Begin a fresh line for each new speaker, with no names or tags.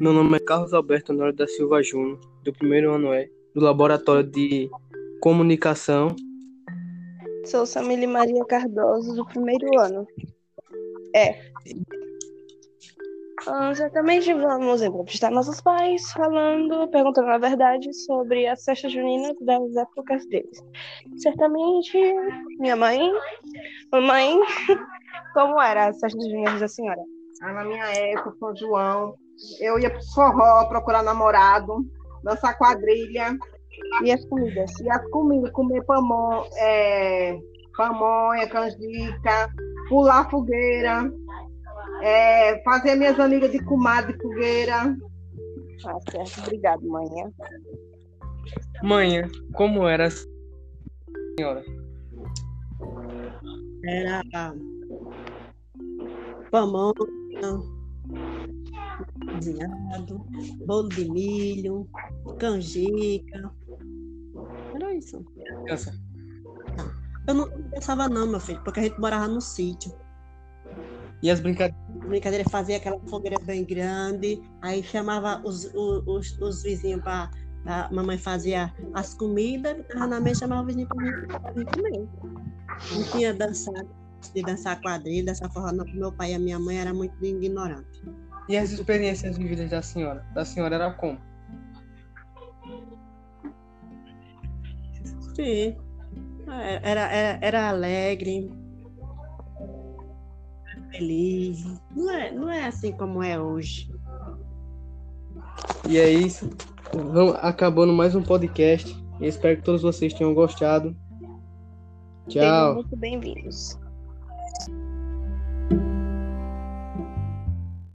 Meu nome é Carlos Alberto Honório da Silva Júnior, do primeiro ano é, do Laboratório de Comunicação.
Sou Samile Maria Cardoso, do primeiro ano. É. Ah, certamente vamos entrevistar nossos pais, falando, perguntando a verdade sobre as festas juninas das épocas deles. Certamente, minha mãe, mamãe, como era as festas juninas da senhora?
Ah, na minha época, São João, eu ia pro forró procurar namorado, dançar quadrilha.
E as comidas?
E as comidas, comer pamon, é, pamonha, canjica, pular fogueira, é, fazer minhas amigas de comadre de fogueira.
Ah, certo. Obrigado, mãe.
Mãe, como era a senhora?
Era pamonha, cozinhado, bolo de milho, canjica. Era isso.
Criança.
Eu não pensava não, meu filho, porque a gente morava no sítio.
E as brincadeiras?
Brincadeira fazia aquela fogueira bem grande, aí chamava os, os, os, os vizinhos para a mamãe fazia as comidas, na mesa, chamava o vizinho para vir comer. Não tinha dançado, de dançar quadrilha, dançar forró, não, meu pai e a minha mãe era muito ignorante.
E as experiências vividas da senhora? Da senhora era como?
Sim. Era, era, era alegre, feliz. Não é, não é assim como é hoje.
E é isso. Vamos acabando mais um podcast. Eu espero que todos vocês tenham gostado.
Sejam
Tchau.
muito bem-vindos.